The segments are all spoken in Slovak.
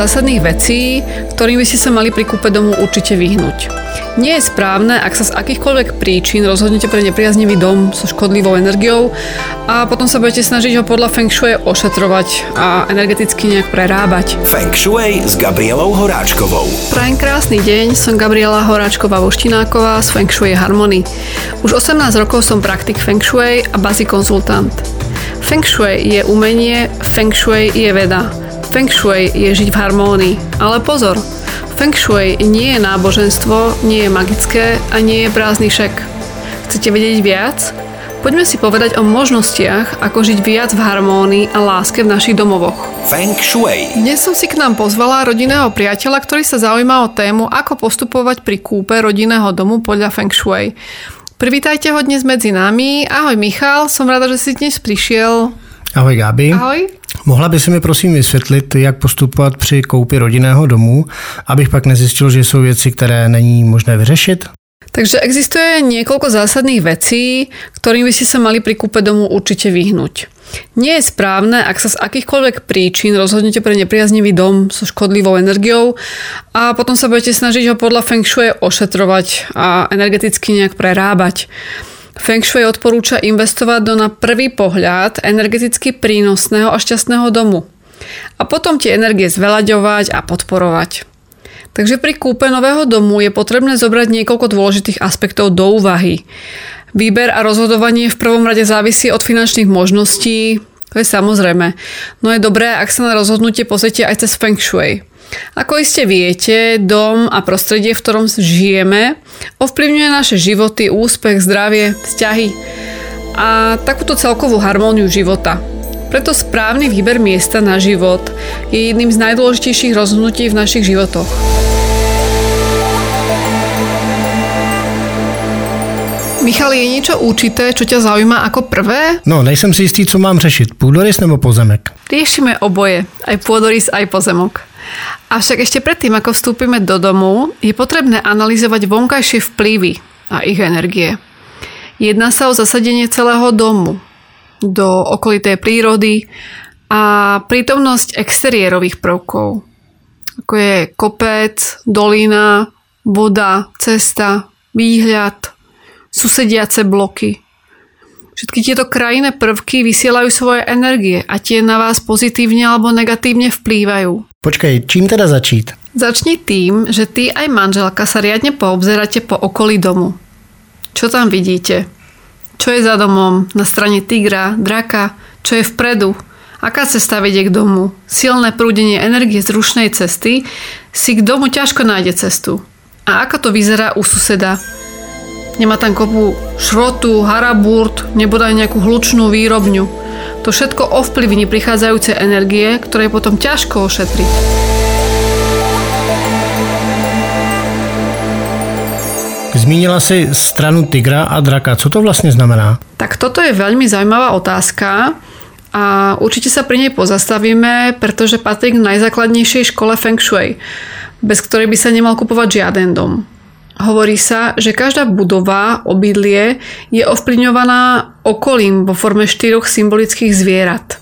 zásadných vecí, ktorým by ste sa mali pri kúpe domu určite vyhnúť. Nie je správne, ak sa z akýchkoľvek príčin rozhodnete pre nepriaznivý dom so škodlivou energiou a potom sa budete snažiť ho podľa Feng Shui ošetrovať a energeticky nejak prerábať. Feng Shui s Gabrielou Horáčkovou. Prajem krásny deň, som Gabriela Horáčková Voštináková z Feng Shui Harmony. Už 18 rokov som praktik Feng Shui a bazi konzultant. Feng Shui je umenie, Feng Shui je veda. Feng Shui je žiť v harmónii. Ale pozor, Feng Shui nie je náboženstvo, nie je magické a nie je prázdny šek. Chcete vedieť viac? Poďme si povedať o možnostiach, ako žiť viac v harmónii a láske v našich domovoch. Feng Shui. Dnes som si k nám pozvala rodinného priateľa, ktorý sa zaujíma o tému, ako postupovať pri kúpe rodinného domu podľa Feng Shui. Privítajte ho dnes medzi nami. Ahoj Michal, som rada, že si dnes prišiel. Ahoj Gáby. Ahoj. Mohla by si mi prosím vysvětlit, jak postupovat při koupi rodinného domu, abych pak nezistil, že jsou věci, které není možné vyřešit? Takže existuje niekoľko zásadných vecí, ktorým by ste sa mali pri kúpe domu určite vyhnúť. Nie je správne, ak sa z akýchkoľvek príčin rozhodnete pre nepriaznivý dom so škodlivou energiou a potom sa budete snažiť ho podľa Feng Shui ošetrovať a energeticky nejak prerábať. Feng Shui odporúča investovať do na prvý pohľad energeticky prínosného a šťastného domu. A potom tie energie zvelaďovať a podporovať. Takže pri kúpe nového domu je potrebné zobrať niekoľko dôležitých aspektov do úvahy. Výber a rozhodovanie v prvom rade závisí od finančných možností, to je samozrejme. No je dobré, ak sa na rozhodnutie pozrite aj cez Feng Shui. Ako iste viete, dom a prostredie, v ktorom žijeme, ovplyvňuje naše životy, úspech, zdravie, vzťahy a takúto celkovú harmóniu života. Preto správny výber miesta na život je jedným z najdôležitejších rozhodnutí v našich životoch. Michal, je niečo určité, čo ťa zaujíma ako prvé? No, nejsem si istý, co mám řešit. Půdorys nebo pozemek? Riešime oboje, aj pôdorys, aj pozemok. Avšak ešte predtým, ako vstúpime do domu, je potrebné analyzovať vonkajšie vplyvy a ich energie. Jedná sa o zasadenie celého domu do okolitej prírody a prítomnosť exteriérových prvkov, ako je kopec, dolina, voda, cesta, výhľad, susediace bloky. Všetky tieto krajinné prvky vysielajú svoje energie a tie na vás pozitívne alebo negatívne vplývajú. Počkej, čím teda začít? Začni tým, že ty aj manželka sa riadne poobzeráte po okolí domu. Čo tam vidíte? Čo je za domom? Na strane tigra, draka? Čo je vpredu? Aká cesta vedie k domu? Silné prúdenie energie z rušnej cesty si k domu ťažko nájde cestu. A ako to vyzerá u suseda? Nemá tam kopu šrotu, haraburt, nebodaj nejakú hlučnú výrobňu. To všetko ovplyvní prichádzajúce energie, ktoré je potom ťažko ošetriť. Zmínila si stranu tigra a draka. Co to vlastne znamená? Tak toto je veľmi zaujímavá otázka a určite sa pri nej pozastavíme, pretože patrí k najzákladnejšej škole Feng Shui, bez ktorej by sa nemal kupovať žiaden dom. Hovorí sa, že každá budova, obydlie je ovplyvňovaná okolím vo forme štyroch symbolických zvierat.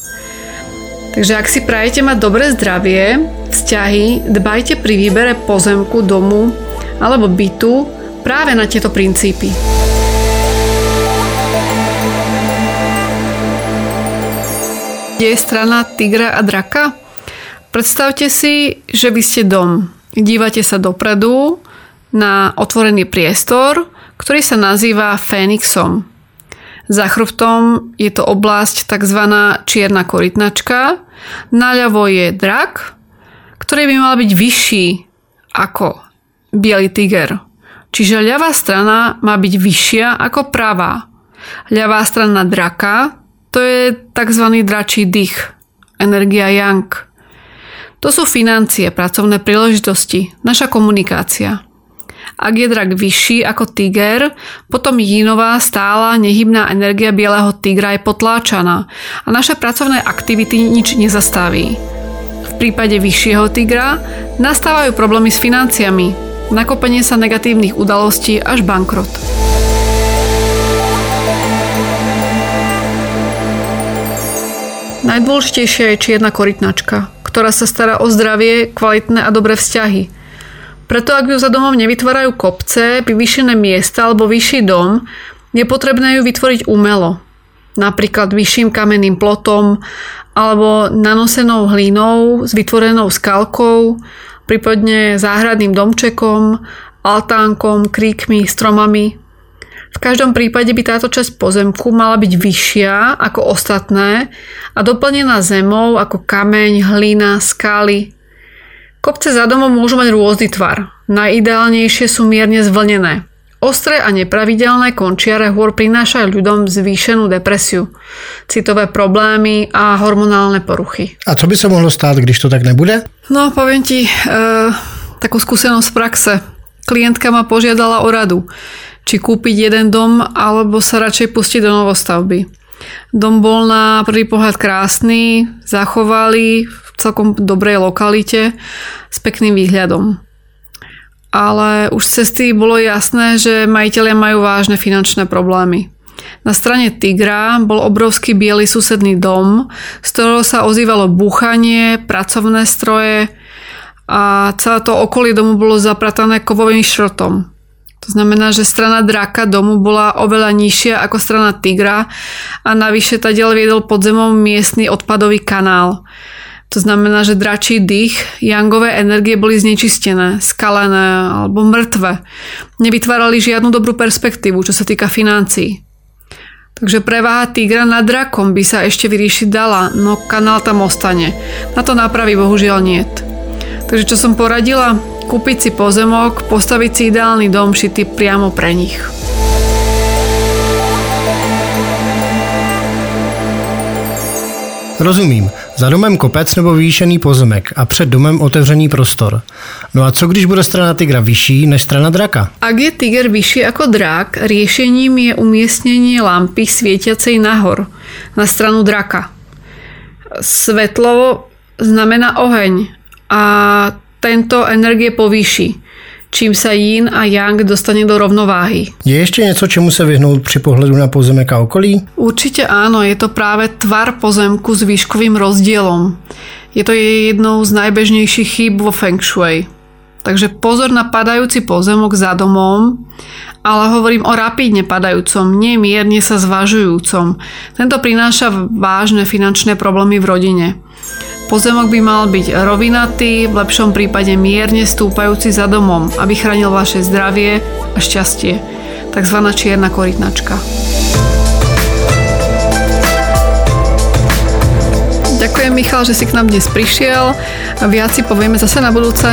Takže ak si prajete mať dobré zdravie, vzťahy, dbajte pri výbere pozemku, domu alebo bytu práve na tieto princípy. Kde je strana tigra a draka? Predstavte si, že vy ste dom. Dívate sa dopredu, na otvorený priestor, ktorý sa nazýva Fénixom. Za chrbtom je to oblasť tzv. čierna korytnačka, naľavo je drak, ktorý by mal byť vyšší ako biely tiger. Čiže ľavá strana má byť vyššia ako pravá. Ľavá strana draka to je tzv. dračí dých, energia yang. To sú financie, pracovné príležitosti, naša komunikácia. Ak je drak vyšší ako tiger, potom jinová stála nehybná energia bieleho tigra je potláčaná a naše pracovné aktivity nič nezastaví. V prípade vyššieho tigra nastávajú problémy s financiami, nakopenie sa negatívnych udalostí až bankrot. Najdôležitejšia je čierna korytnačka, ktorá sa stará o zdravie, kvalitné a dobré vzťahy. Preto ak ju za domom nevytvárajú kopce, vyvýšené miesta alebo vyšší dom, je potrebné ju vytvoriť umelo. Napríklad vyšším kamenným plotom alebo nanosenou hlinou s vytvorenou skalkou, prípadne záhradným domčekom, altánkom, kríkmi, stromami. V každom prípade by táto časť pozemku mala byť vyššia ako ostatné a doplnená zemou ako kameň, hlina, skaly, Kopce za domom môžu mať rôzny tvar. Najideálnejšie sú mierne zvlnené. Ostré a nepravidelné končiare hôr prinášajú ľuďom zvýšenú depresiu, citové problémy a hormonálne poruchy. A co by sa mohlo stát, když to tak nebude? No, poviem ti e, takú skúsenosť z praxe. Klientka ma požiadala o radu, či kúpiť jeden dom, alebo sa radšej pustiť do novostavby. Dom bol na prvý pohľad krásny, zachovali v celkom dobrej lokalite s pekným výhľadom. Ale už z cesty bolo jasné, že majiteľia majú vážne finančné problémy. Na strane Tigra bol obrovský biely susedný dom, z ktorého sa ozývalo búchanie, pracovné stroje a celé to okolie domu bolo zapratané kovovým šrotom. To znamená, že strana draka domu bola oveľa nižšia ako strana tigra a navyše ďalej viedol pod miestny odpadový kanál. To znamená, že dračí dých, jangové energie boli znečistené, skalené alebo mŕtve. Nevytvárali žiadnu dobrú perspektívu, čo sa týka financií. Takže preváha tigra nad drakom by sa ešte vyriešiť dala, no kanál tam ostane. Na to nápravy bohužiaľ niet. Takže čo som poradila? Kúpiť si pozemok, postaviť si ideálny dom šitý priamo pre nich. Rozumím. Za domem kopec nebo výšený pozemek a před domem otevřený prostor. No a co když bude strana tygra vyšší než strana draka? Ak je tiger vyšší ako drak, riešením je umiestnenie lampy svietiacej nahor, na stranu draka. Svetlo znamená oheň a tento energie povýši čím sa yin a yang dostane do rovnováhy. Je ešte niečo, čemu sa vyhnúť pri pohľadu na pozemek a okolí? Určite áno, je to práve tvar pozemku s výškovým rozdielom. Je to jednou z najbežnejších chýb vo Feng Shui. Takže pozor na padajúci pozemok za domom, ale hovorím o rapidne padajúcom, nie mierne sa zvažujúcom. Tento prináša vážne finančné problémy v rodine. Pozemok by mal byť rovinatý, v lepšom prípade mierne stúpajúci za domom, aby chránil vaše zdravie a šťastie. Takzvaná čierna korytnačka. Ďakujem Michal, že si k nám dnes prišiel. Viac si povieme zase na budúce.